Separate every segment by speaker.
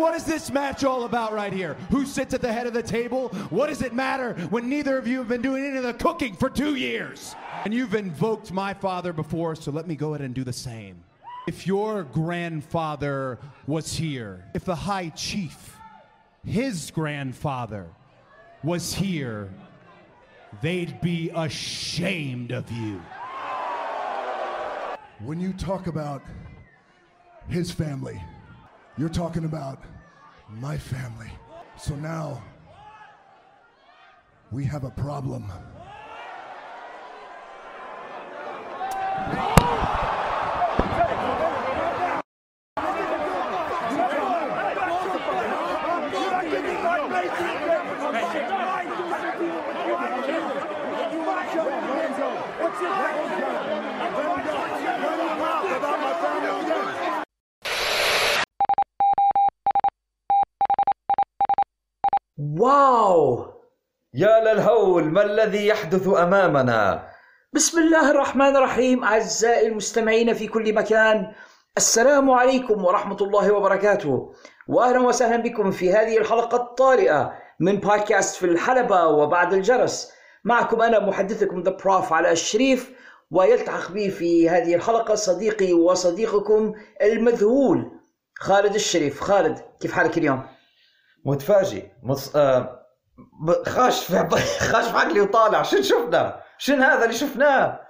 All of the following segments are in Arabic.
Speaker 1: what is this match all about right here? Who sits at the head of the table? What does it matter when neither of you have been doing any of the cooking for two years? And you've invoked my father before, so let me go ahead and do the same. If your grandfather was here, if the High Chief, his grandfather, was here, they'd be ashamed of you.
Speaker 2: When you talk about his family, you're talking about my family. So now we have a problem.
Speaker 3: واو!
Speaker 4: يا للهول ما الذي يحدث أمامنا؟
Speaker 3: بسم الله الرحمن الرحيم أعزائي المستمعين في كل مكان. السلام عليكم ورحمة الله وبركاته. وأهلا وسهلا بكم في هذه الحلقة الطارئة من بودكاست في الحلبة وبعد الجرس. معكم أنا محدثكم the prof علي الشريف ويلتحق بي في هذه الحلقة صديقي وصديقكم المذهول خالد الشريف. خالد كيف حالك اليوم؟
Speaker 4: متفاجئ. مص... آه... خاش في خاش في عقلي وطالع. شنو شفنا؟ شنو هذا اللي شفناه؟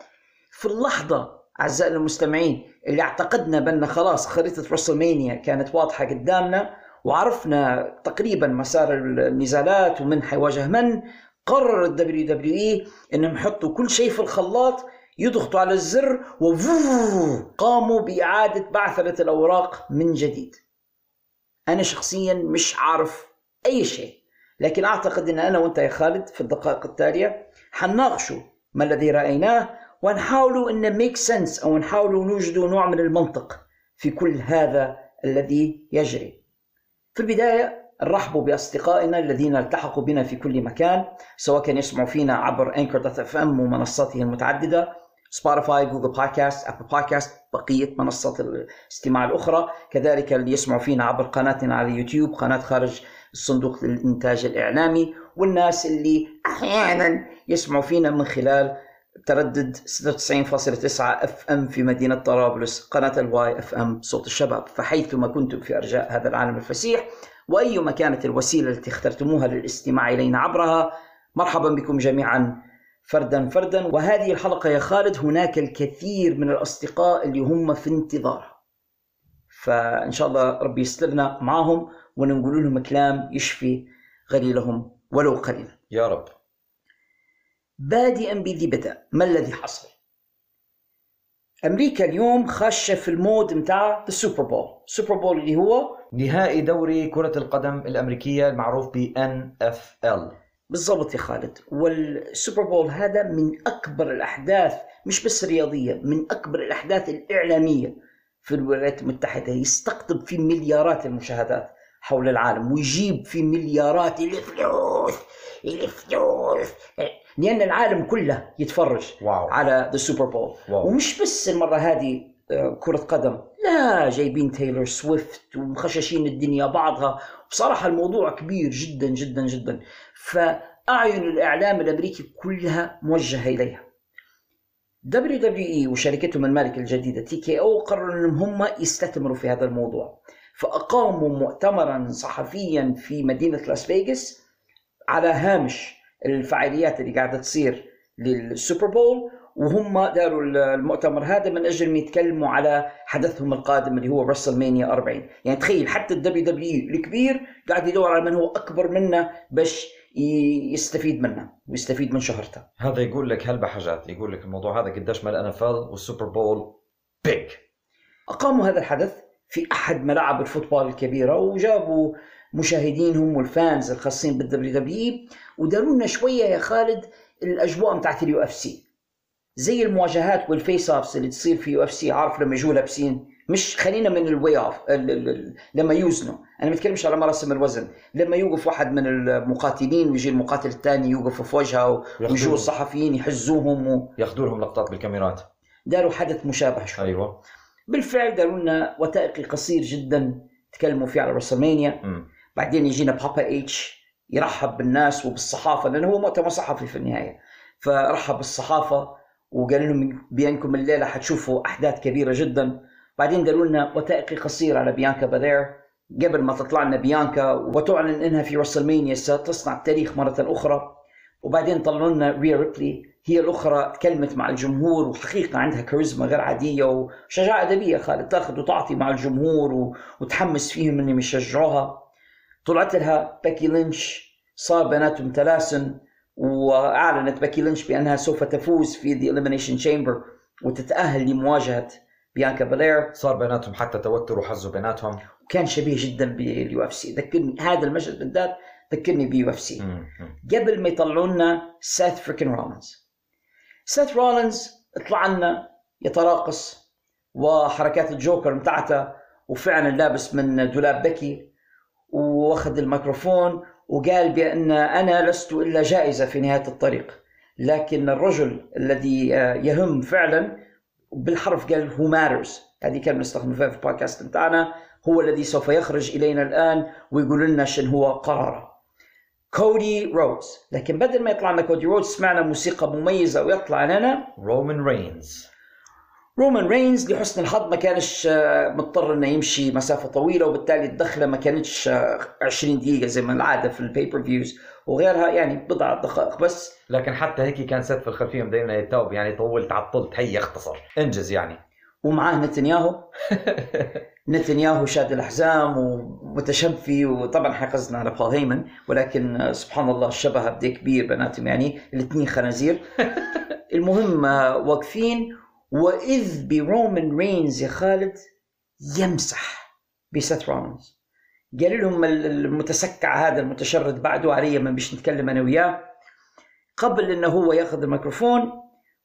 Speaker 3: في اللحظة أعزائنا المستمعين اللي اعتقدنا بأن خلاص خريطة رسلمانيا كانت واضحة قدامنا وعرفنا تقريبا مسار النزالات ومن حيواجه من قرر ال WWE إنهم يحطوا كل شيء في الخلاط يضغطوا على الزر وفوو قاموا بإعادة بعثرة الأوراق من جديد. أنا شخصيا مش عارف أي شيء. لكن أعتقد أن أنا وأنت يا خالد في الدقائق التالية حنناقشوا ما الذي رأيناه ونحاولوا أن make sense أو نحاولوا نوجدوا نوع من المنطق في كل هذا الذي يجري. في البداية نرحبوا بأصدقائنا الذين التحقوا بنا في كل مكان سواء كان يسمعوا فينا عبر Anchor FM ومنصاته المتعددة Spotify Google Podcasts Apple Podcasts بقية منصات الاستماع الأخرى. كذلك اللي يسمعوا فينا عبر قناتنا على يوتيوب قناة خارج الصندوق للإنتاج الإعلامي والناس اللي أحيانا يسمعوا فينا من خلال تردد 96.9 FM في مدينة طرابلس قناة الواي FM صوت الشباب. فحيثما كنتم في أرجاء هذا العالم الفسيح وأيما كانت الوسيلة التي اخترتموها للاستماع إلينا عبرها مرحبا بكم جميعا. فردا فردا. وهذه الحلقة يا خالد هناك الكثير من الأصدقاء اللي هم في انتظارها فإن شاء الله ربي يسترنا معهم ونقول لهم كلام يشفي غليلهم ولو قليلا.
Speaker 4: يا رب.
Speaker 3: بادئا ذي بدء ما الذي حصل؟ أمريكا اليوم خاشة في ال mood متاع ال Super Bowl ال Super Bowl اللي هو
Speaker 4: نهائي دوري كرة القدم الأمريكية المعروف ب NFL
Speaker 3: بالضبط يا خالد. وال Super Bowl هذا من أكبر الأحداث مش بس الرياضية من أكبر الأحداث الإعلامية في الولايات المتحدة. يستقطب فيه مليارات المشاهدات حول العالم ويجيب فيه مليارات الفلوس الفلوس لأن العالم كله يتفرج
Speaker 4: واو.
Speaker 3: على the Super
Speaker 4: Bowl.
Speaker 3: ومش بس المرة هذه آه، كرة قدم. لا جايبين تايلور سويفت ومخششين الدنيا بعضها. بصراحة الموضوع كبير جدا جدا جدا. فأعين الإعلام الأمريكي كلها موجهة إليها. إي وشركتهم المالكة الجديدة TKO قرروا إنهم هم يستثمروا في هذا الموضوع. فأقاموا مؤتمرا صحفيا في مدينة لاس فيغاس على هامش الفعاليات اللي قاعدة تصير لل Super Bowl وهم داروا المؤتمر هذا من أجل ما يتكلموا على حدثهم القادم اللي هو WrestleMania 40 يعني تخيل حتى ال WWE الكبير قاعد يدور على من هو أكبر منه باش يستفيد منه ويستفيد من شهرته.
Speaker 4: هذا يقول لك هلبة حاجات يقول لك الموضوع هذا قديش ما الان والسوبر بول بيج.
Speaker 3: أقاموا هذا الحدث في أحد ملاعب الفوتبول الكبيرة وجابوا مشاهدينهم والفانز الخاصين بالدبليو دبليو وداروا لنا شوية يا خالد الأجواء بتاعت اليو إف سي. زي المواجهات والفيس اوفس اللي تصير في يو اف سي عارف لما يجوا لابسين مش خلينا من الواي اوف لما يوزنوا. أنا ما بتكلمش على مراسم الوزن. لما يوقف واحد من المقاتلين ويجي المقاتل الثاني يوقف في وجهه ويجوا الصحفيين يحزوهم و...
Speaker 4: ياخذوا لهم لقطات بالكاميرات.
Speaker 3: داروا حدث مشابه شوي.
Speaker 4: أيوه.
Speaker 3: بالفعل داروا لنا وثائقي قصير جدا تكلموا فيه على رسلمانيا. بعدين يجينا بابا اتش يرحب بالناس وبالصحافة لأنه هو مؤتمر صحفي في النهاية. فرحب بالصحافة وقال لهم بانكم الليلة حتشوفوا أحداث كبيرة جدا. بعدين قالوا لنا وثائقي قصير على بيانكا بلير قبل ما تطلع لنا بيانكا وتعلن إنها في WrestleMania ستصنع التاريخ مرة أخرى. وبعدين طلعوا لنا ريا ريبلي هي الأخرى تكلمت مع الجمهور وحقيقة عندها كاريزما غير عادية وشجاعة أدبية خالد تأخذ وتعطي مع الجمهور. وتحمس فيهم إنهم يشجعوها. طلعت لها بيكي لينش صار بيناتهم تلاسن. وأعلنت بيكي لينش بأنها سوف تفوز في the Elimination Chamber وتتأهل لمواجهة بيانكا بلير
Speaker 4: صار بيناتهم حتى توتر وحزوا بيناتهم.
Speaker 3: كان شبيه جدا بال UFC. ذكرني هذا المشهد بالذات ذكرني
Speaker 4: ب UFC.
Speaker 3: قبل ما يطلعوا لنا سيث freakin رولينز. سيث رولينز طلع لنا يتراقص وحركات الجوكر بتاعته وفعلا لابس من دولاب بيكي وأخذ الميكروفون وقال بأن أنا لست إلا جائزة في نهاية الطريق لكن الرجل الذي آه، يهم فعلا بالحرف قال who matters هذه كلمه نستخدمها في البودكاست بتاعنا. هو الذي سوف يخرج إلينا الآن ويقول لنا شن هو قراره. كودي رودز لكن بدل ما يطلع لنا كودي رودز سمعنا موسيقى مميزة ويطلع لنا
Speaker 4: رومان رينز
Speaker 3: رومان رينز لحسن الحظ ما كانش آه، مضطر إنه يمشي مسافة طويلة وبالتالي الدخلة ما كانتش آه، 20 دقيقة زي ما العادة في ال pay-per-views وغيرها يعني بضع دقائق بس.
Speaker 4: لكن حتى هيك كان ست في الخلفية مدينا يتوب يعني طولت عطلت هي اختصر إنجز يعني.
Speaker 3: ومعاه نتنياهو. نتنياهو شاد الأحزام ومتشفي وطبعا حيقصدنا على بول هيمن ولكن آه، سبحان الله الشبه إيه كبير بيناتهم يعني الاثنين خنازير. المهم آه، واقفين وإذ برومان رينز يا خالد يمسح بسيث رولينز قال لهم ال- المتسكع هذا المتشرد بعده علي ما بيش نتكلم أنا وياه. قبل إنه هو يأخذ الميكروفون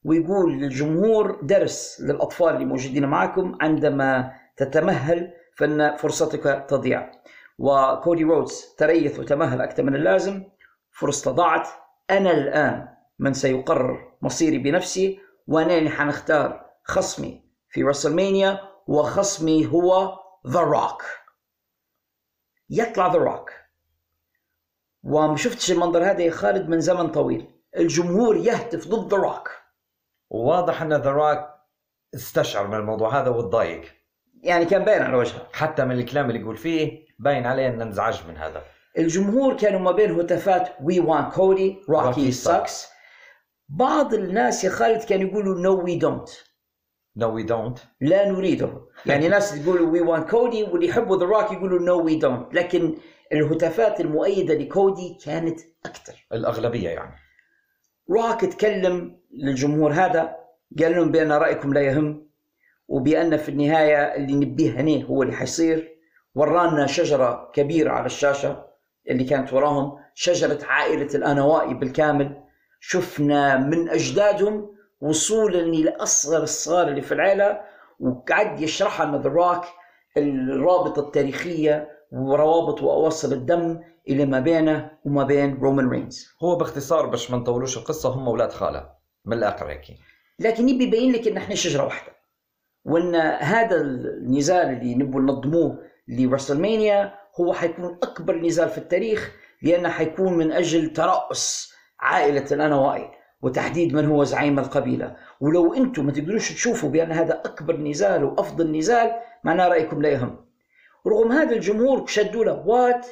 Speaker 3: ويقول للجمهور درس للأطفال اللي موجودين معكم عندما تتمهل فإن فرصتك تضيع. وكودي رودز تريث وتمهل أكثر من اللازم. فرصته ضاعت. أنا الآن من سيقرر مصيري بنفسي وأنا اللي حنختار خصمي في WrestleMania وخصمي هو The Rock يطلع The Rock وما شفتش المنظر هذا يا خالد من زمن طويل. الجمهور يهتف ضد The Rock
Speaker 4: وواضح أن The Rock استشعر من الموضوع هذا وتضايق
Speaker 3: يعني كان باين على وجهه.
Speaker 4: حتى من الكلام اللي يقول فيه باين عليه أنه انزعج من هذا.
Speaker 3: الجمهور كانوا ما بين هتافات we want Cody
Speaker 4: Rocky
Speaker 3: sucks بعض الناس يا خالد كانوا يقولوا no we don't
Speaker 4: no we don't
Speaker 3: لا نريده. يعني ناس يقولوا we want Cody واللي يحبوا The Rock يقولوا no we don't لكن الهتافات المؤيدة لكودي كانت أكثر
Speaker 4: الأغلبية يعني.
Speaker 3: روك تكلم للجمهور هذا قال لهم بأن رأيكم لا يهم وبأن في النهاية اللي نبيه هنيه هو اللي حيصير. ورانا شجرة كبيرة على الشاشة اللي كانت وراهم شجرة عائلة الأنوائي بالكامل. شفنا من أجدادهم وصولا لاصغر الصغار اللي في العيلة وقعد يشرح لنا ذا روك الرابطة التاريخية وروابط واواصر الدم اللي ما بينه وما بين رومان رينز
Speaker 4: هو باختصار باش ما نطولوش القصة هم أولاد خالة من الآخر هيك.
Speaker 3: لكن يبي يبين لك إن إحنا شجرة واحدة وإن هذا النزال اللي نبغى ننظموه ل WrestleMania هو حيكون أكبر نزال في التاريخ لأنه حيكون من أجل ترأس عائلة الانوائي وتحديد من هو زعيم القبيلة. ولو أنتم ما تقدروش تشوفوا بأن هذا أكبر نزال وأفضل نزال معناه رأيكم لا يهم. رغم هذا الجمهور شدوا له what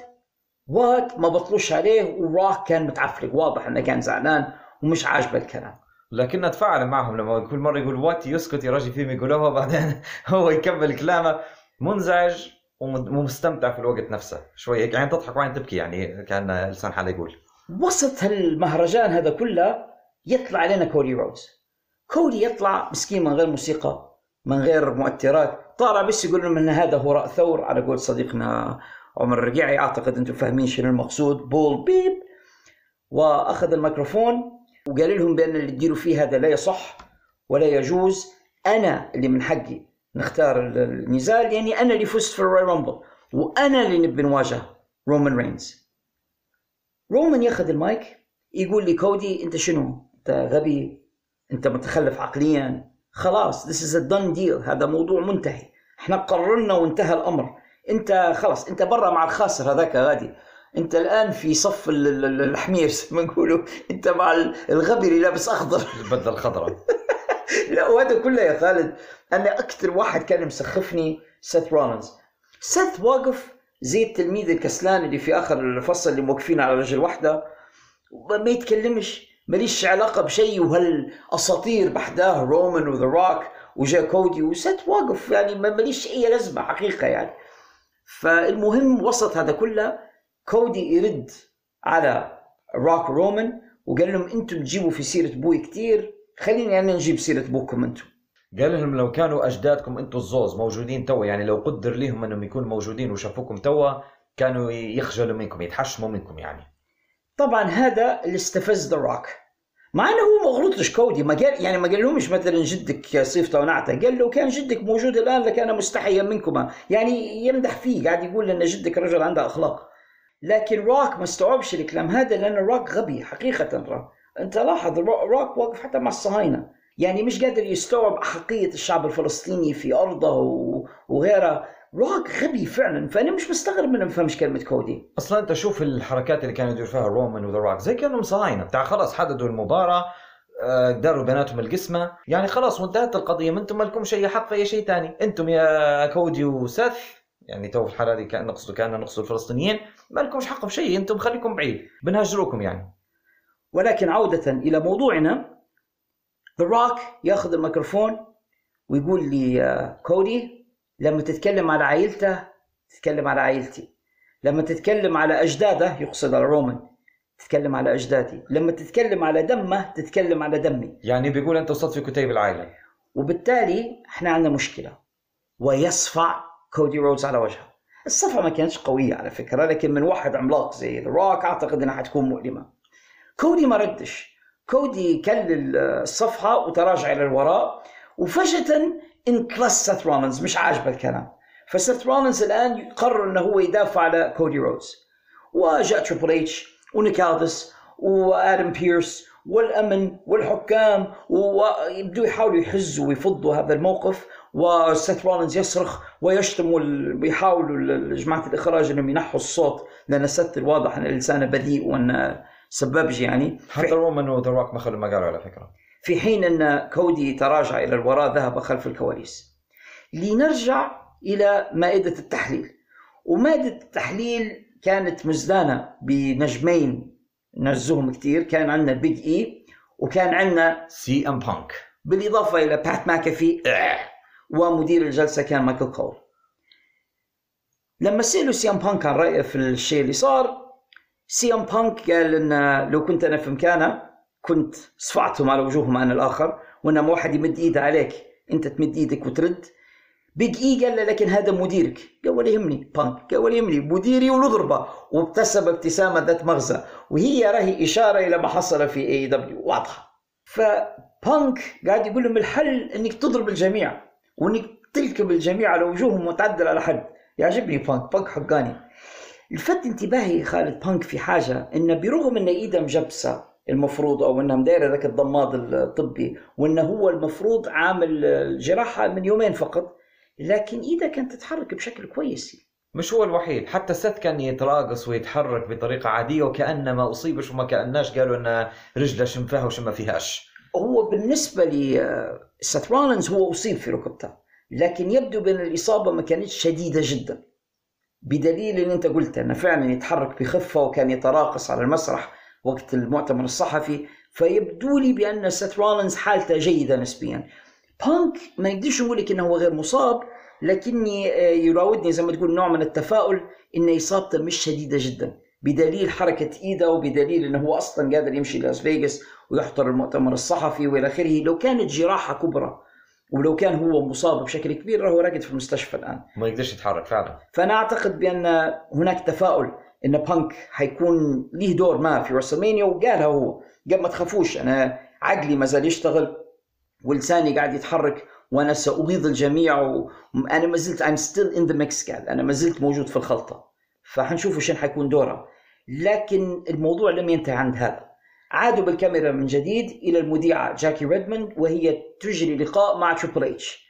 Speaker 3: what ما بطلوش عليه وروك كان متنرفز واضح إنه كان زعلان ومش عاجبه الكلام.
Speaker 4: لكنه تفاعل معهم لما كل مرة يقول what يسكت يراجع فيهم يقولوها بعدين هو يكمل كلامه. منزعج وم- ومستمتع في الوقت نفسه شوي هيك عين تضحك وعين تبكي يعني كأن لسان حاله يقول.
Speaker 3: وسط هالمهرجان هذا كله يطلع علينا كودي رودز. كودي يطلع مسكين من غير موسيقى من غير مؤثرات. طالع بس يقول لهم إن هذا هراء ثور. على قول صديقنا عمر الرقيعي أعتقد أنتم فاهمين شنو المقصود. بول بيب. وأخذ الميكروفون وقال لهم بأن اللي تديروا فيه هذا لا يصح ولا يجوز. أنا اللي من حقي نختار النزال يعني أنا اللي فزت في ال Royal Rumble وأنا اللي نبي نواجه رومان رينز. رومان ياخذ المايك يقول لي كودي أنت شنو؟ أنت غبي؟ أنت متخلف عقليا؟ خلاص this is a done deal. هذا موضوع منتهي. إحنا قررنا وانتهى الأمر. أنت خلاص أنت برا مع الخاسر هذاك غادي. أنت الآن في صف ال- ال- ال- الحمير زي ما نقولوا أنت مع ال- الغبي اللي لابس أخضر.
Speaker 4: البدله الخضراء
Speaker 3: لا وهذا كله يا خالد. أنا أكثر واحد كان مسخفني سيث رولينز. سيث واقف زي التلميذ الكسلان اللي في آخر الفصل اللي موقفين على رجل واحدة ما يتكلمش ماليش علاقة بشيء وهالأساطير بحداه رومان وذا روك وجا كودي وسيث واقف يعني ما- ماليش أي لازمة حقيقة يعني. فالمهم وسط هذا كله كودي يرد على روك رومان وقال لهم أنتم تجيبوا في سيرة أبوي كثير خليني أنا نجيب سيرة ابوكم أنتم.
Speaker 4: قال لهم لو كانوا أجدادكم أنتم الزوز موجودين توا يعني لو قدر لهم أنهم يكونوا موجودين وشافوكم توا كانوا يخجلوا منكم يتحشموا منكم يعني.
Speaker 3: طبعا هذا اللي استفز ذا روك مع إنه هو ما غلطش كودي ما قال يعني ما قال مثلا جدك صيفته ونعته قال لو كان جدك موجود الآن لكان مستحيا منكما. يعني يمدح فيه قاعد يقول إن جدك رجل عنده أخلاق. لكن روك ما استوعبش الكلام هذا لأن روك غبي حقيقة. أنت لاحظ رو- روك واقف حتى مع الصهاينة. يعني مش قادر يستوعب أحقية الشعب الفلسطيني في أرضه و- وغيرها روك غبي فعلا فأنا مش مستغرب انه ما فهمش كلمة كودي.
Speaker 4: أصلا أنت شوف الحركات اللي كانوا يدير فيها رومان وذا روك زي كأنهم صهاينة. بتاع خلاص حددوا المباراة آه، داروا بيناتهم القسمة. يعني خلاص وانتهت القضية. ما أنتم ما لكمش اي حق في أي شيء ثاني أنتم يا كودي وسيث يعني تو في الحالة هذه كأن نقصد كأن نقصد الفلسطينيين ما لكمش حق في شيء. أنتم خليكم بعيد. بنهجروكم يعني.
Speaker 3: ولكن عودة إلى موضوعنا. ذا روك ياخذ الميكروفون ويقول لي آه، كودي لما تتكلم على عائلته تتكلم على عائلتي. لما تتكلم على أجداده يقصد على رومان تتكلم على أجدادي. لما تتكلم على دمه تتكلم على دمي.
Speaker 4: يعني بيقول أنت وصلت في كتيب العائلة.
Speaker 3: وبالتالي إحنا عندنا مشكلة ويصفع كودي رودز على وجهه. الصفعة ما كانتش قوية على فكرة لكن من واحد عملاق زي روك أعتقد أنها حتكون مؤلمة. كودي ما ردش. كودي كل الصفعة وتراجع إلى الوراء وفجأة انكلس سيث رولينز مش عاجبه الكلام. فسيث رولينز الآن يقرر أنه هو يدافع على كودي رودز. وجاء تريبل اتش ونيك ألدس وآدم بيرس والأمن والحكام ويبدوا يحاولوا يحجزوا ويفضوا هذا الموقف وسيث رولينز يصرخ ويشتم ويحاولوا ال- جماعة الإخراج إنهم ينحوا الصوت لأن سيث الواضح إن لسانه بذيء وإن سبابجي يعني
Speaker 4: حتى رومان وذا روك ما خلوا ما قالوا على فكرة
Speaker 3: في حين أن كودي تراجع إلى الوراء ذهب خلف الكواليس. لنرجع إلى مائدة التحليل. ومائدة التحليل كانت مزدانة بنجمين نعزوهم كثير كان عندنا Big E وكان عندنا
Speaker 4: CM بانك
Speaker 3: بالإضافة إلى بات ماكافي ومدير الجلسة كان مايكل كول. لما سألوا CM بانك عن رأيه في الشيء اللي صار CM بانك قال إن لو كنت أنا في مكانه كنت صفعتهم على وجوههم عن الآخر وانما واحد يمد إيده عليك أنت تمد إيدك وترد. Big E قال لكن هذا مديرك. قال ولا يهمني بانك. قال ولا يهمني مديري ونضربه وابتسم ابتسامة ذات مغزى وهي راهي إشارة إلى ما حصل في AEW واضحة. فبانك قاعد يقول لهم الحل إنك تضرب الجميع وإنك تلكم الجميع على وجوههم وتعدل على حد. يعجبني بانك بانك حقاني. لفت انتباهي خالد بانك في حاجة انه برغم إن ايده مجبسه المفروض أو انها مدايره ذاك الضماد الطبي وإنه هو المفروض عامل الجراحه من يومين فقط لكن إيده كانت تتحرك بشكل كويس.
Speaker 4: مش هو الوحيد حتى سيث كان يتراقص ويتحرك بطريقة عادية وكانه ما أصيبش وما كأناش قالوا إن رجله شنو فيها وشنو ما فيهاش.
Speaker 3: هو بالنسبة لسيث رولينز هو أصيب في ركبته لكن يبدو بأن الإصابة ما كانتش شديدة جدا. بدليل ان انت قلت إنه فعلا يتحرك بخفة وكان يتراقص على المسرح وقت المؤتمر الصحفي فيبدو لي بأن سيث رولينز حالته جيدة نسبيا. بانك ما نقدرش نقول لك إنه هو غير مصاب لكني آه، يراودني زي ما تقول نوع من التفاؤل إن إصابته مش شديدة جدا. بدليل حركة ايده وبدليل إنه هو أصلا قادر يمشي لأس فيغاس ويحضر المؤتمر الصحفي وإلى آخره لو كانت جراحة كبرى ولو كان هو مصاب بشكل كبير راهو راقد في المستشفى الآن.
Speaker 4: ما يقدرش يتحرك فعلا.
Speaker 3: فأنا أعتقد بأن هناك تفاؤل إن بانك حيكون له دور ما في رسلمانيا وقالها هو قال ما تخافوش أنا عقلي ما زال يشتغل ولساني قاعد يتحرك وأنا ساغيظ الجميع وأنا ما زلت I'm still in the mix قال. أنا ما زلت موجود في الخلطة. فحنشوف شنو حيكون دورها لكن الموضوع لم ينتهي عند هذا. عادوا بالكاميرا من جديد إلى المذيعة جاكي ريدموند وهي تجري لقاء مع تريبل اتش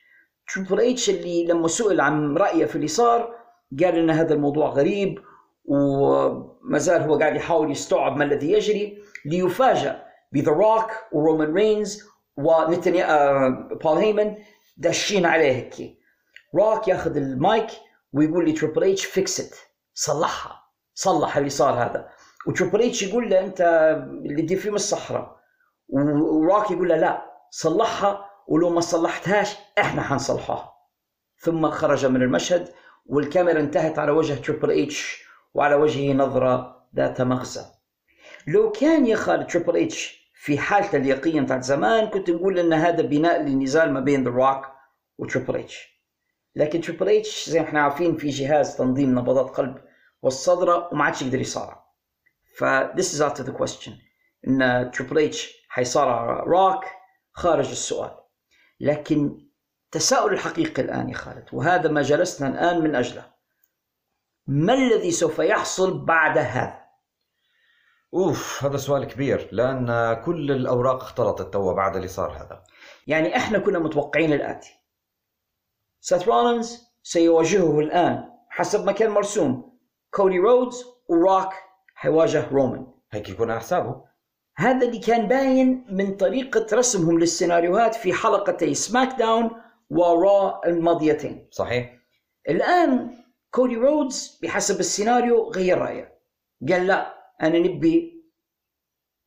Speaker 3: تريبل اتش اللي لما سئل عن رأيه في اللي صار قال إن هذا الموضوع غريب وما زال هو قاعد يحاول يستوعب ما الذي يجري ليفاجأ بذا روك ورومان رينز ونتنيا آه بول هيمن داشين عليه هيك. روك ياخذ المايك ويقول لي تريبل اتش fix it صلحها. صلح اللي صار هذا. وتريبل اتش يقول له أنت اللي دي فيه من الصحراء وروك يقول له لا صلحها ولو ما صلحتهاش إحنا حنصلحها. ثم خرج من المشهد والكاميرا انتهت على وجه تريبل اتش وعلى وجهه نظرة ذات مغزى. لو كان يا خالد تريبل اتش في حالته اللياقية بتاعت زمان كنت نقول إن هذا بناء للنزال ما بين ذا روك وتريبل اتش. لكن تريبل اتش زي ما إحنا عارفين في جهاز تنظيم نبضات قلب في صدره وما عادش يقدر يصارع. ف this is out of the question. إن تريبل اتش حيصارع روك خارج السؤال. لكن التساؤل الحقيقي الآن يا خالد وهذا ما جلسنا الآن من أجله. ما الذي سوف يحصل بعد هذا؟
Speaker 4: أوف هذا سؤال كبير لأن كل الأوراق اختلطت توا بعد اللي صار هذا.
Speaker 3: يعني إحنا كنا متوقعين الآتي. سيث رولينز سيواجهه الآن حسب ما كان مرسوم. كودي رودز وروك حيواجه رومان
Speaker 4: هيك يكون على حسابه.
Speaker 3: هذا اللي كان باين من طريقة رسمهم للسيناريوهات في حلقتي سماك داون ورا الماضيتين.
Speaker 4: صحيح.
Speaker 3: الآن كودي رودز بحسب السيناريو غير رأيه. قال لا أنا نبي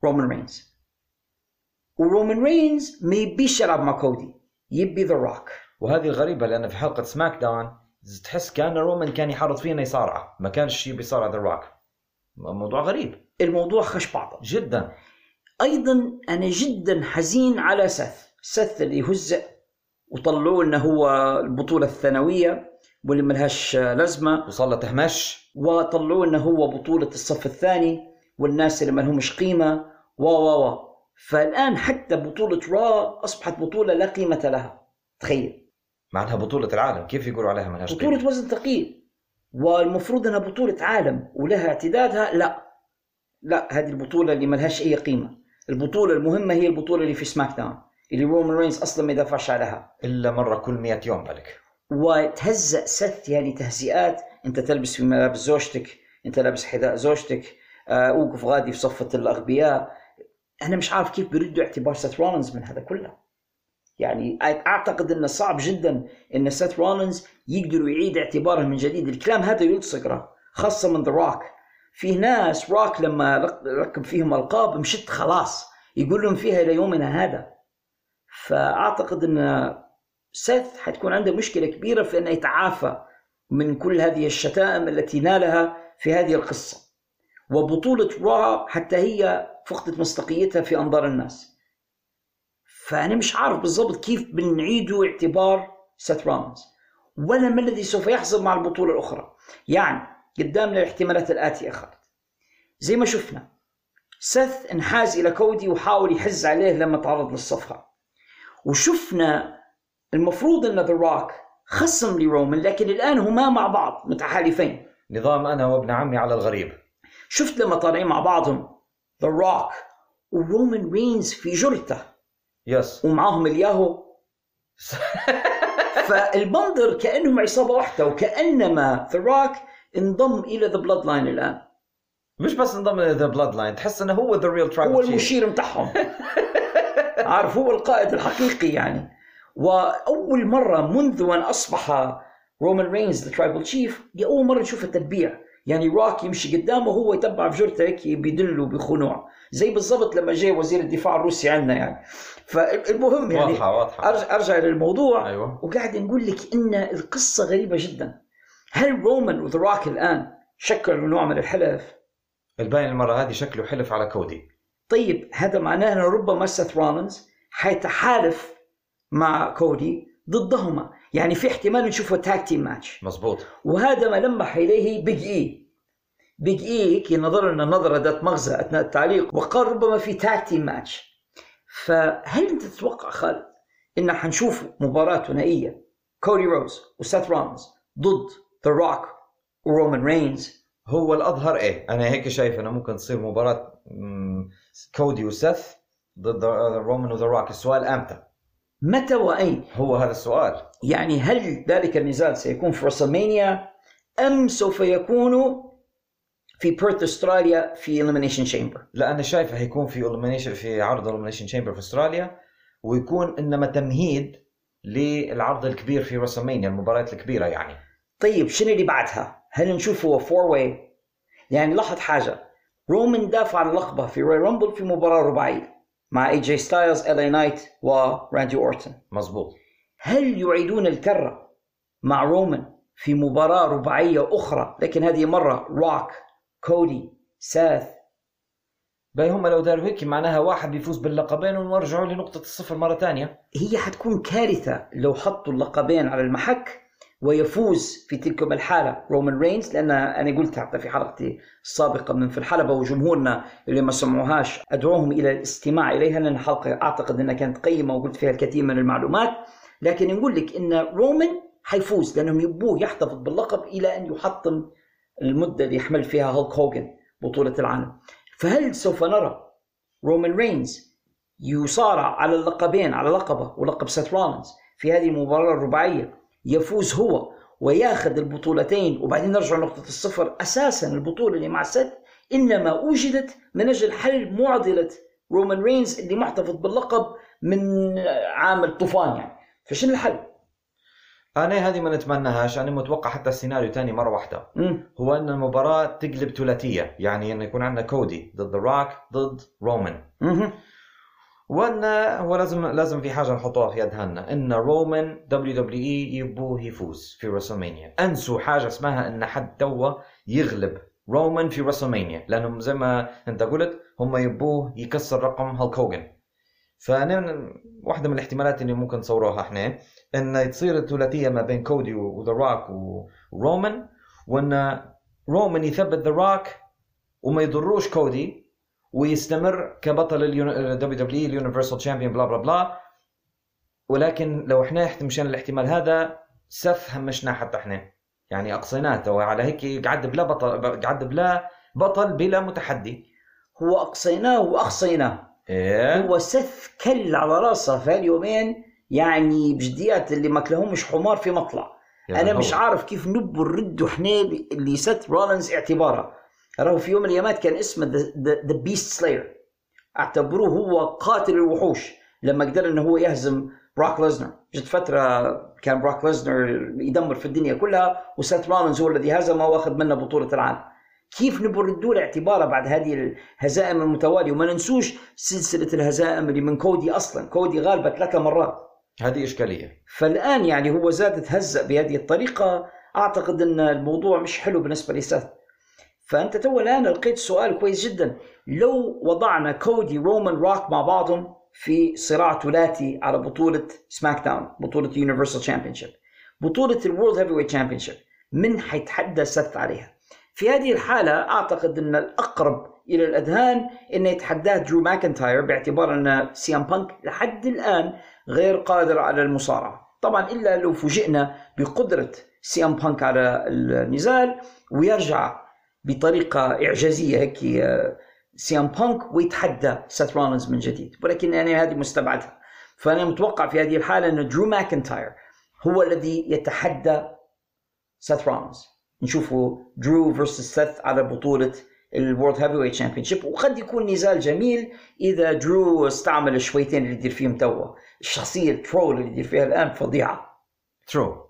Speaker 3: رومان رينز. ورومان رينز ما يبيش يلعب مع كودي يبي ذا روك
Speaker 4: وهذه غريبة لأن في حلقة سماك داون تحس كأن رومان كان يحرض فينا يصارعه ما كانش يبي يصارع ذا روك موضوع غريب.
Speaker 3: الموضوع خش بعضه.
Speaker 4: جدا.
Speaker 3: أيضا أنا جدا حزين على سث. سث اللي هزأ وطلعوه إنه هو البطولة الثانوية واللي ملهاش لازمة.
Speaker 4: وصار له تهمش.
Speaker 3: وطلعوه إنه هو بطولة الصف الثاني والناس اللي ما لهمش قيمة. و و و فالآن حتى بطولة را أصبحت بطولة لا قيمة لها. تخيل.
Speaker 4: مع انها بطولة العالم. كيف يقولوا عليها ملهاش قيمة؟
Speaker 3: بطولة وزن ثقيل. والمفروض انها بطولة عالم ولها اعتدادها لا. لا هذه البطولة اللي ملهاش أي قيمة. البطولة المهمة هي البطولة اللي في سماك داون اللي رومان رينز أصلا ما يدافعش عليها.
Speaker 4: إلا مرة كل 100 يوم بالك
Speaker 3: وتهزأ سث يعني تهزئات أنت تلبس في ملابس زوجتك أنت لابس حذاء زوجتك آه، أوقف غادي في صفة الأغبياء. أنا مش عارف كيف بيردوا اعتبار سيث رولينز من هذا كله. يعني أعتقد إنه صعب جدا إن سيث رولينز يقدروا يعيد اعتباره من جديد. الكلام هذا يلصق خاصة من ذا روك في ناس روك لما ركب فيهم ألقاب مشت خلاص يقول لهم فيها إلى يومنا هذا. فأعتقد إن سيث حتكون عنده مشكلة كبيرة في إنه يتعافى من كل هذه الشتائم التي نالها في هذه القصة. وبطولة را حتى هي فقدت مصداقيتها في أنظار الناس. فأنا مش عارف بالضبط كيف بنعيدوا اعتبار سيث رولينز ولا ما الذي سوف يحصل مع البطولة الأخرى. يعني قدامنا الاحتمالات الآتية خالد. زي ما شفنا سيث انحاز إلى كودي وحاول يحز عليه لما تعرض للصفعة. وشفنا المفروض إن ذا روك خصم لرومان لكن الآن هما مع بعض متحالفين.
Speaker 4: نظام أنا وابن عمي على الغريب.
Speaker 3: شفت لما طالعين مع بعضهم ذا روك ورومان رينز في جرته
Speaker 4: يس
Speaker 3: ومعاهم الياهو. فالمنظر كأنهم عصابة واحدة وكأنما ذا روك انضم إلى ذا بلاد لاين الآن.
Speaker 4: مش بس انضم ذا بلاد لاين تحس إنه هو ذا ريل ترايب
Speaker 3: هو المشير متاعهم عارف هو القائد الحقيقي يعني. وأول مرة منذ أن أصبح رومان رينز ذا ترايبل تشيف أول مرة نشوف التتبيع. يعني روك يمشي قدامه وهو يتبع في جرته هيك بيدله بخنوع. زي بالضبط لما جاء وزير الدفاع الروسي عندنا يعني. فالمهم يعني
Speaker 4: واضحة واضحة.
Speaker 3: ارجع أرجع للموضوع.
Speaker 4: أيوه.
Speaker 3: وقاعد نقول لك إن القصة غريبة جدا. هل رومان وذا روك الآن شكلوا نوع من الحلف؟
Speaker 4: الباين المرة هذه شكله حلف على كودي.
Speaker 3: طيب هذا معناه إنه ربما سيث رولينز حيتحالف مع كودي ضدهما. يعني في احتمال نشوفه tag team match
Speaker 4: مزبوط
Speaker 3: وهذا ما لمح إليه بيج اي بيج اي هيك نظر لنا نظرة ذات مغزى أثناء التعليق وقال ربما في tag team match فهل أنت تتوقع خالد إن حنشوف مباراة ثنائية كودي رودز وسيث رولينز ضد ذا روك ورومان رينز
Speaker 4: هو الأظهر إيه؟ أنا هيك شايف إنه ممكن تصير مباراة كودي وسيث ضد رومان وذا روك السؤال أمتى؟
Speaker 3: متى وأين؟
Speaker 4: هو هذا السؤال.
Speaker 3: يعني هل ذلك النزال سيكون في رسلمانيا أم سوف يكونوا في بيرث استراليا في elimination chamber
Speaker 4: لا أنا شايف حيكون في elimination في عرض elimination chamber في استراليا ويكون إنما تمهيد للعرض الكبير في رسلمانيا المباريات الكبيرة يعني.
Speaker 3: طيب شنو اللي بعدها؟ هل نشوفه four way؟ يعني لاحظ حاجة. رومان دافع عن لقبه في رويال رامبل في مباراة رباعية. مع اي جي ستايلز ال نايت وراندي اورتون
Speaker 4: مزبوط
Speaker 3: هل يعيدون الكرة مع رومان في مباراة رباعية أخرى؟ لكن هذه مرة روك كودي سيث
Speaker 4: باهي هم لو داروا هيك معناها واحد بيفوز باللقبين ونرجعوا لنقطة الصفر مرة ثانية.
Speaker 3: هي حتكون كارثة لو حطوا اللقبين على المحك ويفوز في تلك الحالة رومان رينز لأن أنا قلت حتى في حلقتي السابقة من في الحلبة وجمهورنا اللي ما سمعوهاش أدعوهم إلى الاستماع إليها لأن الحلقة أعتقد أنها كانت قيمة وقلت فيها الكثير من المعلومات. لكن نقول لك أن رومان حيفوز لأنهم يبوه يحتفظ باللقب إلى أن يحطم المدة اللي يحمل فيها هولك هوجن بطولة العالم. فهل سوف نرى رومان رينز يصارع على اللقبين على لقبه ولقب سيث في هذه المباراة الرباعية؟ يفوز هو وياخذ البطولتين. وبعدين نرجع لنقطة الصفر. أساسا البطولة اللي مع سيث إنما وجدت من أجل حل معضلة رومان رينز اللي محتفظ باللقب من عام الطوفان يعني. فشنو الحل؟
Speaker 4: أنا هذه ما نتمناهاش. أنا متوقع حتى السيناريو ثاني مرة واحدة.
Speaker 3: مم.
Speaker 4: هو أن المباراة تقلب ثلاثية. يعني انه يكون عندنا كودي ضد ذا روك ضد رومان.
Speaker 3: مهم.
Speaker 4: وأن هو لازم لازم في حاجة نحطوها في اذهاننا إن رومان WWE يبوه يفوز في رسلمانيا. أنسوا حاجة اسمها إن حد توا يغلب رومان في WrestleMania. لأنهم زي ما أنت قلت هم يبوه يكسر رقم هالك هوجن فأنا واحدة من الاحتمالات اللي ممكن نصوروها إحنا إن تصير الثلاثية ما بين كودي وذا روك ورومان وإن رومان يثبت ذا روك وما يضروش كودي ويستمر كبطل ال WW ال Universal Champion بلا بلا بلا. ولكن لو إحنا مشان الاحتمال هذا سث همشنا حتى إحنا. يعني أقصيناه تو. على هيك قعد بلا بطل قعد بلا بطل بلا متحدي.
Speaker 3: هو أقصيناه وأخصيناه.
Speaker 4: إيه.
Speaker 3: هو سث كل على راسه في هاليومين يعني بجديات اللي ماكلهمش حمار في مطلع.
Speaker 4: يا
Speaker 3: أنا
Speaker 4: هو.
Speaker 3: مش عارف كيف نبوا نردوا إحنا لسيث رولينز اعتباره راهو في يوم من الأيامات كان اسمه the Beast Slayer اعتبروه هو قاتل الوحوش لما قدر إنه هو يهزم براك ليزنر جت فترة كان براك ليزنر يدمر في الدنيا كلها وسيث رولينز هو الذي هزمه وأخذ منه بطولة العالم. كيف نبوا ردوا له اعتباره بعد هذه الهزائم المتوالية؟ وما ننسوش سلسلة الهزائم اللي من كودي أصلا. كودي غالبه ثلاثة مرات.
Speaker 4: هذه إشكالية.
Speaker 3: فالآن يعني هو زاد تهزأ بهذه الطريقة. أعتقد إن الموضوع مش حلو بالنسبة لسيث فأنت تو الآن لقيت سؤال كويس جدا. لو وضعنا كودي رومان روك مع بعضهم في صراع ثلاثي على بطولة SmackDown بطولة Universal Championship بطولة ال World Heavyweight Championship من حيتحدى سيث عليها؟ في هذه الحالة أعتقد أن الأقرب إلى الأذهان انه يتحداه درو ماكنتاير باعتبار أن سي ام بانك لحد الآن غير قادر على المصارعة. طبعا إلا لو فوجئنا بقدرة سي ام بانك على النزال ويرجع بطريقة إعجازية هيك آه، سي إم بانك ويتحدى سيث رولينز من جديد. ولكن يعني هذه مستبعدها. فأنا متوقع في هذه الحالة أن درو ماكنتاير هو الذي يتحدى سيث رولينز. نشوفوا درو versus سيث على بطولة ال World Heavyweight Championship وقد يكون نزال جميل إذا درو استعمل الشويتين اللي يدير فيهم توا. الشخصية ال troll اللي يدير فيها الآن فظيعة.
Speaker 4: true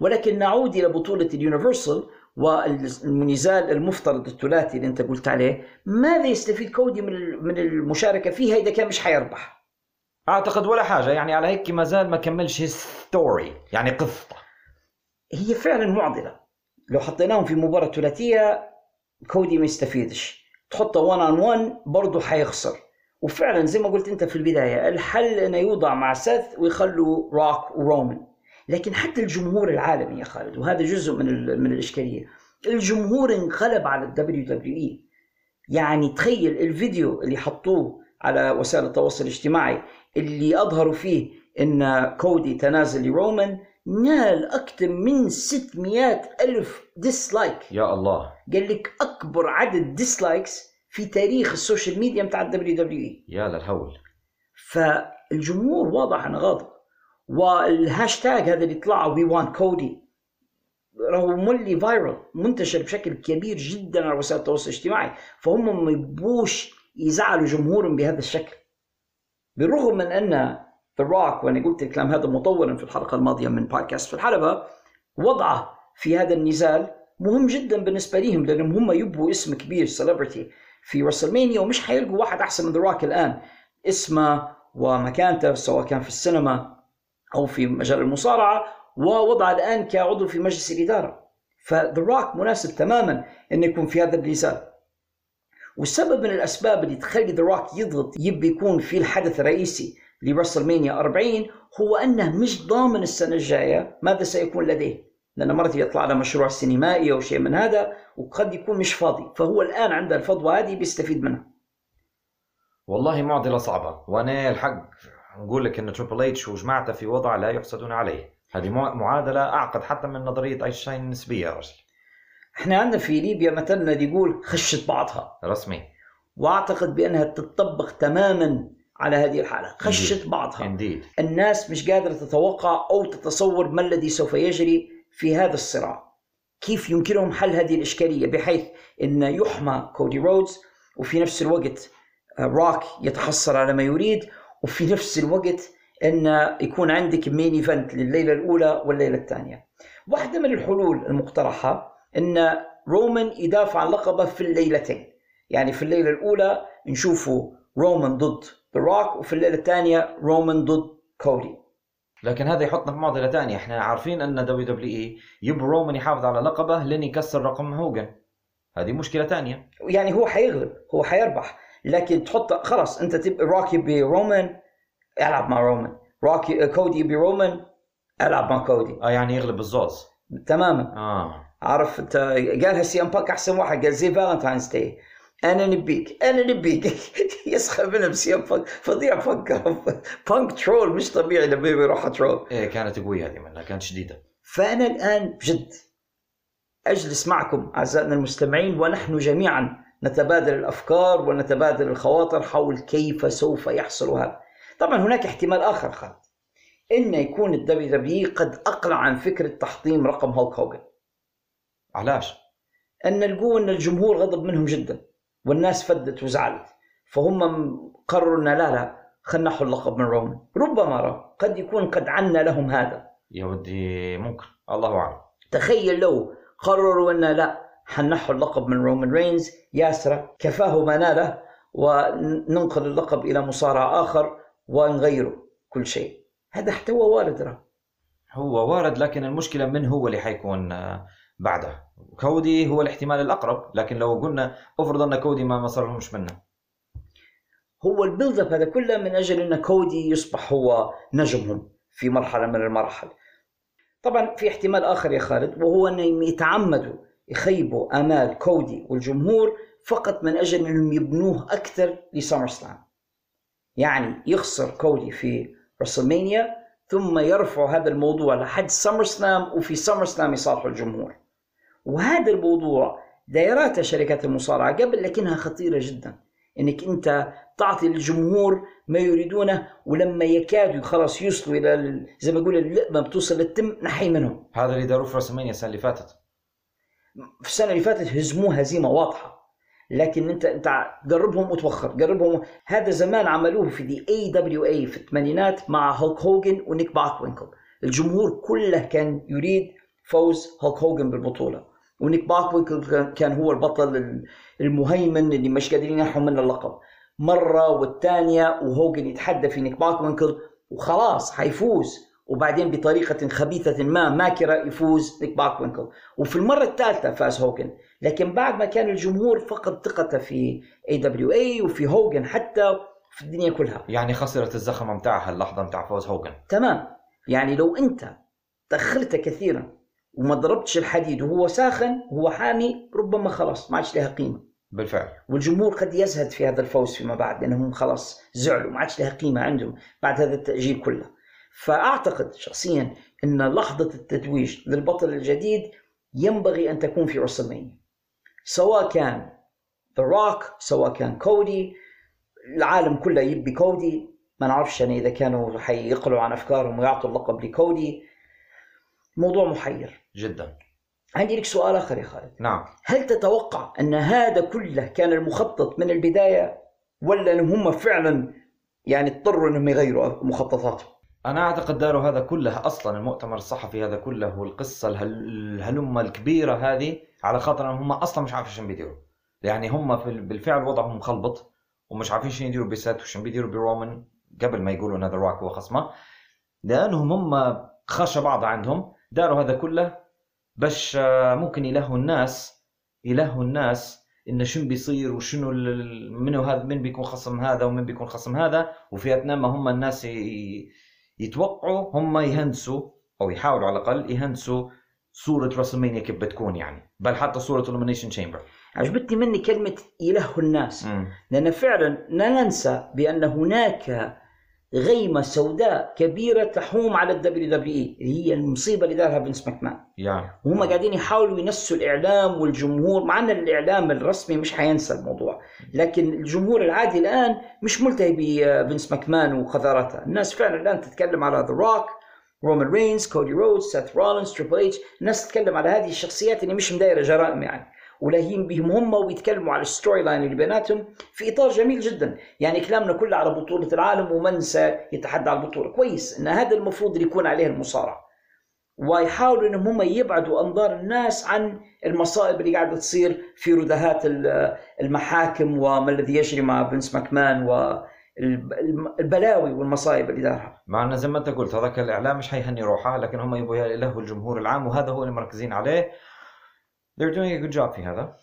Speaker 3: ولكن نعود إلى بطولة ال Universal والنزال المفترض الثلاثي اللي انت قلت عليه ماذا يستفيد كودي من من المشاركة فيها إذا كان مش حيربح؟
Speaker 4: أعتقد ولا حاجة يعني على هيك ما زال ما كملش story يعني قصته.
Speaker 3: هي فعلا معضلة. لو حطيناهم في مباراة ثلاثية كودي ما يستفيدش. تحطه 1 on 1 برضه حيخسر. وفعلا زي ما قلت أنت في البداية الحل إنه يوضع مع سيث ويخلوا روك ورومان لكن حتى الجمهور العالمي يا خالد وهذا جزء من من الإشكالية. الجمهور انقلب على ال WWE يعني تخيل الفيديو اللي حطوه على وسائل التواصل الاجتماعي اللي أظهروا فيه إن كودي تنازل لرومان نال أكثر من 600 ألف dislike
Speaker 4: يا الله.
Speaker 3: قال لك أكبر عدد dislikes في تاريخ ال social media بتاع ال WW اي
Speaker 4: يا للهول.
Speaker 3: فالجمهور واضح إنه غاضب. والهاشتاج هذا اللي طلع We Want Cody راهو مولي viral منتشر بشكل كبير جدا على وسائل التواصل الاجتماعي. فهم ما يبوش يزعلوا جمهورهم بهذا الشكل. بالرغم من أن ذا روك وأنا قلت الكلام هذا مطولا في الحلقة الماضية من بودكاست في الحلبة وضعه في هذا النزال مهم جدا بالنسبة لهم لأنهم هم يبوا اسم كبير celebrity في WrestleMania ومش حيلقوا واحد أحسن من ذا روك الآن. اسمه ومكانته سواء كان في السينما أو في مجال المصارعة ووضع الآن كعضو في مجلس الإدارة. فذا روك مناسب تماما انه يكون في هذا النزال والسبب من الأسباب اللي تخلي ذا روك يضغط يبي يكون في الحدث الرئيسي ل WrestleMania 40 هو أنه مش ضامن السنة الجاية ماذا سيكون لديه. لأن مرات يطلع له مشروع سينمائي أو شيء من هذا وقد يكون مش فاضي. فهو الآن عنده الفضوى هذه بيستفيد منها.
Speaker 4: والله معضلة صعبة وأنا الحق نقول لك إن تريبل اتش وجماعته في وضع لا يحسدون عليه. هذه مع- معادلة أعقد حتى من نظرية أينشتاين النسبية يا رجل.
Speaker 3: إحنا عندنا في ليبيا مثلنا اللي يقول خشت بعضها.
Speaker 4: رسمي.
Speaker 3: وأعتقد بأنها تنطبق تماما على هذه الحالة. خشت بعضها.
Speaker 4: indeed
Speaker 3: الناس مش قادرة تتوقع أو تتصور ما الذي سوف يجري في هذا الصراع. كيف يمكنهم حل هذه الإشكالية؟ بحيث إن يحمى كودي رودز وفي نفس الوقت آه، روك يتحصل على ما يريد وفي نفس الوقت أن يكون عندك main event لليلة الأولى والليلة الثانية. واحدة من الحلول المقترحة أن رومان يدافع عن لقبه في الليلتين. يعني في الليلة الأولى نشوفه رومان ضد ذا روك وفي الليلة الثانية رومان ضد كودي.
Speaker 4: لكن هذا يحطنا في معضله ثانية إحنا عارفين أن WWE يبغى رومان يحافظ على لقبه لين يكسر رقم هوجن هذه مشكلة ثانية
Speaker 3: يعني هو حيغلب هو حيربح لكن تحط خلاص أنت تبقى روكي برومان ألعب مع رومان. روكي كودي برومان ألعب مع كودي.
Speaker 4: آه يعني يغلب الزوز.
Speaker 3: تماما.
Speaker 4: آه.
Speaker 3: عارف انت قالها سي أم بانك أحسن واحد قال زي Valentine's Day. أنا نبيك أنا نبيك. يسخر منها بسي أم بانك. فظيع بانك. بانك troll مش طبيعي لما يروح troll.
Speaker 4: إيه كانت قوية هذه منها كانت شديدة.
Speaker 3: فأنا الآن بجد أجلس معكم أعزائنا المستمعين ونحن جميعا نتبادل الأفكار ونتبادل الخواطر حول كيف سوف يحصل هذا. طبعا هناك احتمال آخر خالد. إن يكون ال WW قد أقلع عن فكرة تحطيم رقم هولك هوجن.
Speaker 4: علاش؟
Speaker 3: أن لقوا أن الجمهور غضب منهم جدا والناس فدت وزعلت. فهم قرروا أن لا لا خلينا نحو اللقب من رومان. ربما را قد يكون قد عنا لهم هذا.
Speaker 4: يا ودي ممكن. الله أعلم.
Speaker 3: تخيل لو قرروا إن لا حنحوا اللقب من رومان رينز ياسرة كفاه ما ناله وننقل اللقب إلى مصارع آخر ونغيره كل شيء. هذا احتوى وارد راه.
Speaker 4: هو وارد لكن المشكلة من هو اللي حيكون آه، بعده. كودي هو الاحتمال الأقرب لكن لو قلنا افرض أن كودي ما ما صار لهمش منه.
Speaker 3: هو ال build up هذا كله من أجل أن كودي يصبح هو نجمهم في مرحلة من المراحل. طبعا في احتمال آخر يا خالد وهو أنهم يتعمدوا يخيبوا آمال كودي والجمهور فقط من أجل أنهم يبنوه أكثر ل SummerSlam يعني يخسر كودي في WrestleMania ثم يرفع هذا الموضوع لحد SummerSlam وفي SummerSlam يصالحوا الجمهور. وهذا الموضوع دايراتها شركات المصارعة قبل لكنها خطيرة جدا. إنك أنت تعطي للجمهور ما يريدونه ولما يكادوا خلاص يوصلوا إلى ال- زي ما يقول اللقمة بتوصل للتم نحي منهم.
Speaker 4: هذا اللي داروه في السنة اللي فاتت.
Speaker 3: في السنة اللي فاتت هزموه هزيمة واضحة. لكن انت انت قربهم وتوخر. قربهم هذا زمان عملوه في دي اي دبليو اي في الثمانينات مع هولك هوجن ونيك باكوينكل. الجمهور كله كان يريد فوز هولك هوجن بالبطولة. ونيك باكوينكل كان هو البطل المهيمن اللي مش قادرين ينحوا منه اللقب. مرة والثانيه وهوجن يتحدى في نيك باكوينكل وخلاص حيفوز. وبعدين بطريقة خبيثة ما ماكرة يفوز نيك باكوينكل وفي المرة الثالثة فاز هوجن. لكن بعد ما كان الجمهور فقد ثقته في AWA وفي هوجن حتى في الدنيا كلها.
Speaker 4: يعني خسرت الزخمة متاعها اللحظة متاع فوز هوجن.
Speaker 3: تمام. يعني لو أنت تأخرت كثيرا وما ضربتش الحديد وهو ساخن وهو حامي ربما خلاص ما عادش لها قيمة.
Speaker 4: بالفعل.
Speaker 3: والجمهور قد يزهد في هذا الفوز فيما بعد لأنهم خلاص زعلوا ما عادش لها قيمة عندهم بعد هذا التأجيل كله. فأعتقد شخصيا إن لحظة التتويج للبطل الجديد ينبغي أن تكون في رسلمانيا سواء كان ذا روك سواء كان كودي العالم كله يبي كودي ما نعرفش يعني إذا كانوا حيقلوا عن أفكارهم ويعطوا اللقب لكودي موضوع محير.
Speaker 4: جدا.
Speaker 3: عندي لك سؤال آخر يا خالد.
Speaker 4: نعم.
Speaker 3: هل تتوقع إن هذا كله كان المخطط من البداية ولا انهم هم فعلا يعني اضطروا إنهم يغيروا مخططاتهم؟
Speaker 4: أنا أعتقد داروا هذا كله أصلا المؤتمر الصحفي هذا كله والقصة الهل- الهلمة الكبيرة هذه على خاطر هم أصلا مش عارفين شو بيديروا. يعني هم بالفعل وضعهم مخلبط ومش عارفين شو يديروا بسات وشو بيديروا برومان قبل ما يقولوا ان روك هو خصمه لأنهم هم خشى بعض عندهم. داروا هذا كله باش ممكن يلهوا الناس يلهوا الناس إن شنو بيصير وشنو منو هذا من بيكون خصم هذا ومن بيكون خصم هذا. وفي أثناء ما هم الناس ي- يتوقعوا هم يهندسوا أو يحاولوا على الأقل يهندسوا صورة WrestleMania كيف بتكون يعني. بل حتى صورة Elimination Chamber
Speaker 3: عجبتني منك كلمة يلهوا الناس. لأن فعلا لا ننسى بأن هناك غيمة سوداء كبيرة تحوم على ال WWE اللي هي المصيبة اللي دارها فينس ماكمان.
Speaker 4: يعني
Speaker 3: وهم قاعدين يحاولوا ينسوا الإعلام والجمهور مع أن الإعلام الرسمي مش حينسى الموضوع. لكن الجمهور العادي الآن مش ملتهي بفينس ماكمان وقذارته الناس فعلا الآن تتكلم على ذا روك رومان رينز كودي رودز سيث رولينز تريبل اتش الناس تتكلم على هذه الشخصيات اللي مش دايرة جرائم يعني. ولاهين بهم هم ويتكلموا على ال storyline اللي بيناتهم في إطار جميل جدا. يعني كلامنا كله على بطولة العالم ومن سيتحدى على البطولة. كويس إن هذا المفروض اللي يكون عليه المصارعة. ويحاولوا إنهم هم يبعدوا أنظار الناس عن المصائب اللي قاعدة تصير في ردهات ال- المحاكم وما الذي يجري مع فينس ماكمان والبلاوي والمصائب اللي دارها.
Speaker 4: مع انه زي ما أنت قلت هذاك الإعلام مش حيهني روحه لكن هم يبغوا يلهوا الجمهور العام وهذا هو اللي مركزين عليه. They're doing a good job في هذا.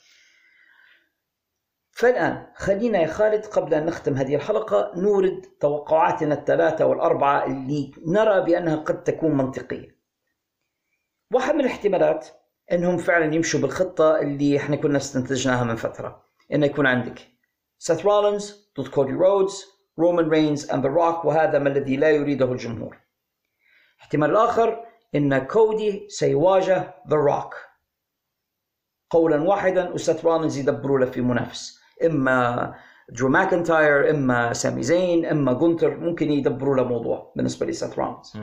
Speaker 3: فالآن خلينا يا خالد قبل أن نختم هذه الحلقة نورد توقعاتنا الثلاثة والأربعة اللي نرى بأنها قد تكون منطقية. واحد من الاحتمالات أنهم فعلا يمشوا بالخطة اللي إحنا كنا استنتجناها من فترة أنه يكون عندك سيث رولينز ضد كودي رودز رومان رينز ذا روك وهذا ما الذي لا يريده الجمهور. الاحتمال الآخر أن كودي سيواجه ذا روك قولا واحدا وسيث رولينز يدبروا له في منافس. إما درو ماكنتاير إما سامي زين إما جونتر ممكن يدبروا له موضوع بالنسبة لسيث رولينز.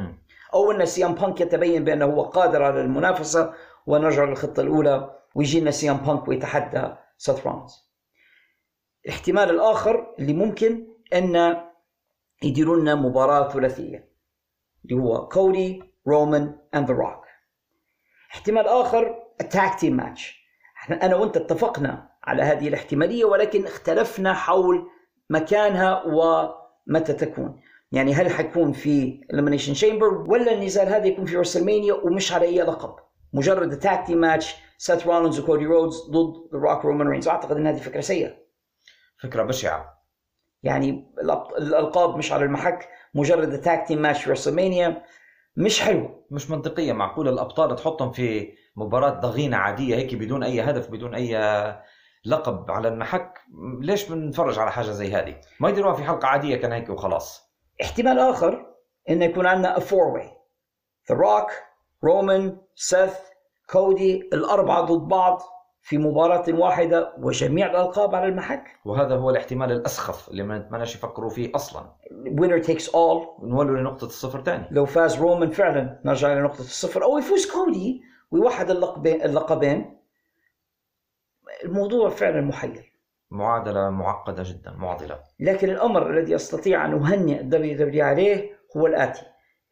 Speaker 3: أو إن سي ام بانك يتبين بأنه هو قادر على المنافسة ونرجع للخطه الأولى ويجي لنا سي ام بانك ويتحدى سيث رولينز الاحتمال الآخر اللي ممكن أن يديروا لنا مباراة ثلاثية اللي هو كودي رومان and ذا روك احتمال آخر ال tag team match إحنا أنا وانت اتفقنا على هذه الاحتمالية ولكن اختلفنا حول مكانها ومتى تكون. يعني هل حيكون في Elimination Chamber ولا النزال هذا يكون في WrestleMania ومش على أي لقب؟ مجرد tag team match سيث رولينز وكودي رودز ضد ذا روك رومان رينز أعتقد إن هذه فكرة سيئة.
Speaker 4: فكرة بشعة.
Speaker 3: يعني الألقاب مش على المحك مجرد tag team match في WrestleMania مش حلو.
Speaker 4: مش منطقية. معقولة الأبطال تحطهم في مباراة ضغينة عادية هيك بدون أي هدف بدون أي لقب على المحك. ليش بنتفرج على حاجة زي هذه؟ ما يديروها في حلقة عادية كان هيك وخلاص.
Speaker 3: احتمال آخر إنه يكون عندنا a four way. ذا روك رومان سيث كودي الأربعة ضد بعض في مباراة واحدة وجميع الألقاب على المحك.
Speaker 4: وهذا هو الاحتمال الأسخف اللي ما نتمناش يفكروا فيه أصلا.
Speaker 3: Winner takes all.
Speaker 4: نولوا لنقطة الصفر ثاني
Speaker 3: لو فاز رومان فعلا نرجع لنقطه الصفر. أو يفوز كودي ويوحد اللقبين اللقبين. الموضوع فعلا محير.
Speaker 4: معادلة معقدة جدا معضلة.
Speaker 3: لكن الأمر الذي استطيع أن اهنئ ال WW عليه هو الآتي.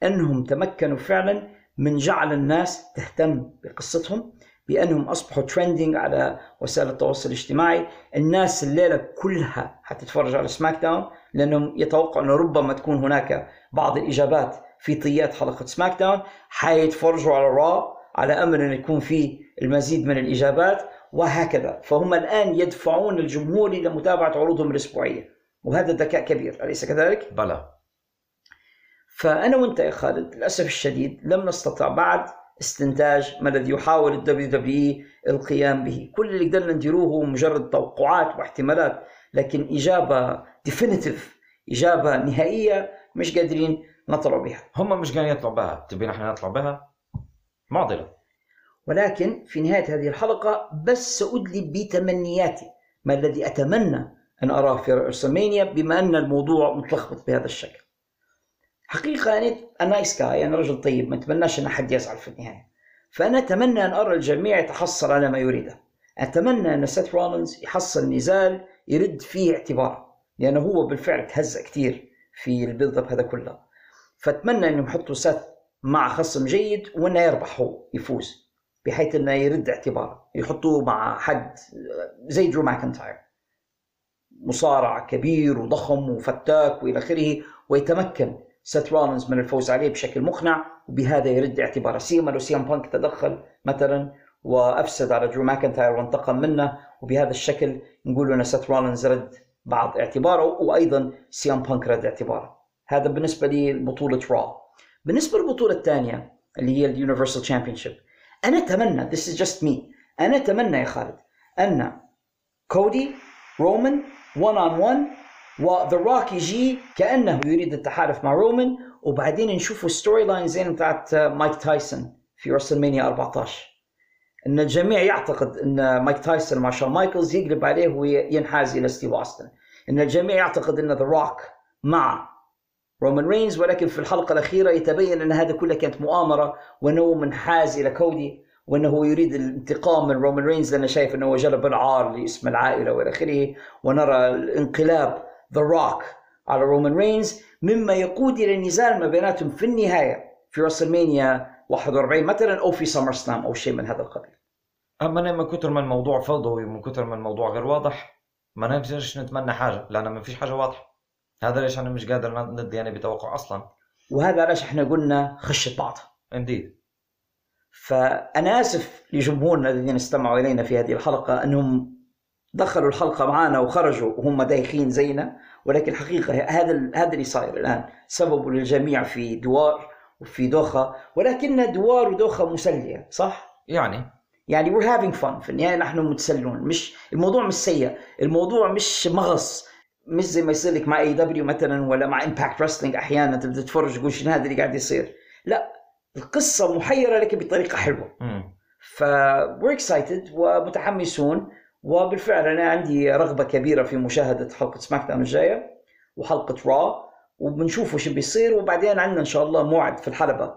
Speaker 3: أنهم تمكنوا فعلا من جعل الناس تهتم بقصتهم بأنهم أصبحوا trending على وسائل التواصل الاجتماعي، الناس الليلة كلها حتتفرج على SmackDown لأنهم يتوقعوا انه ربما تكون هناك بعض الإجابات في طيات حلقة SmackDown، حيتفرجوا على Raw على امل أن يكون في المزيد من الإجابات وهكذا، فهم الآن يدفعون الجمهور إلى متابعة عروضهم الأسبوعية، وهذا ذكاء كبير. أليس كذلك؟
Speaker 4: بلى.
Speaker 3: فأنا وأنت يا خالد للأسف الشديد لم نستطع بعد استنتاج ما الذي يحاول ال WW القيام به، كل اللي قدرنا نديروه هو مجرد توقعات واحتمالات، لكن إجابة definitive، إجابة نهائية مش قادرين نطلع بها.
Speaker 4: هم مش قاعدين يطلعوا بها. تبين إحنا نطلع بها؟ معضلة
Speaker 3: ولكن في نهاية هذه الحلقة بس سأدلي بتمنياتي ما الذي أتمنى أن أراه في رسلمانيا بما أن الموضوع متلخبط بهذا الشكل. حقيقة يعني أنا nice guy أنا رجل طيب ما اتمناش أن أحد يزعل في النهاية. فأنا أتمنى أن أرى الجميع يتحصل على ما يريده أتمنى أن سيث رولينز يحصل نزال يرد فيه اعتباره لأنه هو بالفعل تهزأ كثير في build هذا كله فأتمنى أنهم يحطوا سيث مع خصم جيد وأنه يربح هو يفوز بحيث أنه يرد اعتباره يحطوه مع حد زي درو ماكنتاير. مصارع كبير وضخم وفتاك وإلى آخره ويتمكن سيث رولينز من الفوز عليه بشكل مقنع وبهذا يرد اعتباره سيما لو سي ام بانك تدخل مثلا وأفسد على درو ماكنتاير وانتقم منه وبهذا الشكل نقول إن سيث رولينز رد بعض اعتباره وأيضا سي ام بانك رد اعتباره. هذا بالنسبة لبطولة را بالنسبة للبطولة الثانية اللي هي Universal Championship أنا أتمنى this is just me أنا أتمنى يا خالد أن كودي رومان 1 on 1 وذا روك يجي كأنه يريد التحالف مع رومان وبعدين نشوفوا storyline زين بتاعت مايك تايسون في رسلمانيا 14 إن الجميع يعتقد إن مايك تايسون مع شون مايكلز يقلب عليه وينحاز إلى ستيف أوستن. إن الجميع يعتقد إن ذا روك مع رومان رينز ولكن في الحلقة الأخيرة يتبين أن هذا كله كانت مؤامرة وانه منحاز إلى كودي وأنه يريد الانتقام من رومان رينز لأنه شايف أنه جلب العار لاسم العائلة وإلى آخره. ونرى الانقلاب ذا روك على رومان رينز مما يقود إلى نزال ما بيناتهم في النهاية في راسلمانيا 41 مثلا أو في سمر سلام أو شيء من هذا القبيل.
Speaker 4: أما أنا من كثر ما الموضوع فوضوي ومن كثر ما الموضوع غير واضح ما نقدرش نتمنى حاجة لأن ما فيش حاجة واضحة. هذا ليش أنا مش قادر ندي يعني بتوقع أصلا.
Speaker 3: وهذا علاش إحنا قلنا خشت بعض
Speaker 4: إنديد.
Speaker 3: فأنا آسف لجمهورنا الذين استمعوا إلينا في هذه الحلقة أنهم دخلوا الحلقة معنا وخرجوا وهم دايخين زينا ولكن الحقيقة هذا هذا اللي صاير الآن. سببه للجميع في دوار وفي دوخة ولكن دوار ودوخة مسلية صح؟
Speaker 4: يعني؟
Speaker 3: يعني we're having fun في النهاية نحن متسلون. مش الموضوع مش سيء الموضوع مش منغص. مش زي ما يصير لك مع اي دبليو مثلا ولا مع امباكت رسلينج أحيانا تبدأ تتفرج تقول شنو هذا اللي قاعد يصير لا القصة محيرة لكن بطريقة
Speaker 4: حلوة.
Speaker 3: ف we're excited ومتحمسون وبالفعل أنا عندي رغبة كبيرة في مشاهدة حلقة سماك داون الجاية وحلقة را وبنشوف وش بيصير وبعدين عندنا إن شاء الله موعد في الحلبة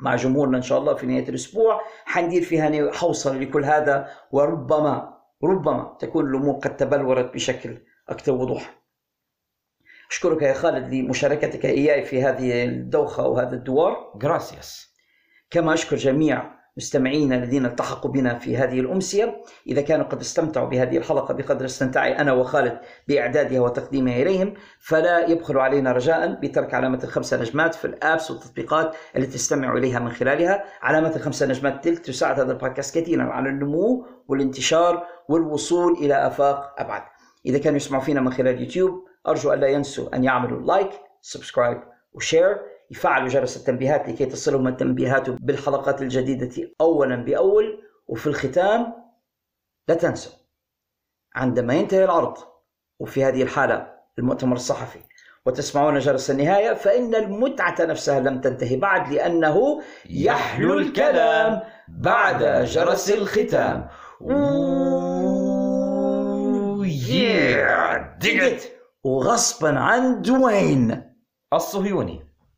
Speaker 3: مع جمهورنا إن شاء الله في نهاية الأسبوع حندير فيها حوصله لكل هذا وربما ربما تكون الأمور قد تبلورت بشكل أكثر وضوح. أشكرك يا خالد لمشاركتك إياي في هذه الدوخة وهذا الدوار.
Speaker 4: جراسياس
Speaker 3: كما أشكر جميع مستمعينا الذين التحقوا بنا في هذه الأمسية. إذا كانوا قد استمتعوا بهذه الحلقة بقدر استمتاعي أنا وخالد بإعدادها وتقديمها إليهم فلا يبخلوا علينا رجاء بترك علامة الخمسة نجمات في الآبس والتطبيقات التي تستمعوا إليها من خلالها. علامة الخمسة نجمات تلك تساعد هذا البودكاست كثيرا على النمو والانتشار والوصول إلى آفاق أبعد. إذا كانوا يسمعوا فينا من خلال يوتيوب أرجو ألا ينسوا أن يعملوا like subscribe و share يفعلوا جرس التنبيهات لكي تصلهم التنبيهات بالحلقات الجديدة أولا بأول. وفي الختام لا تنسوا عندما ينتهي العرض وفي هذه الحالة المؤتمر الصحفي وتسمعون جرس النهاية فإن المتعة نفسها لم تنتهي بعد لأنه يحلو الكلام بعد جرس الختام.
Speaker 4: Ooh, yeah, dig it.
Speaker 3: وغصبا عن دوين.
Speaker 4: الصهيوني.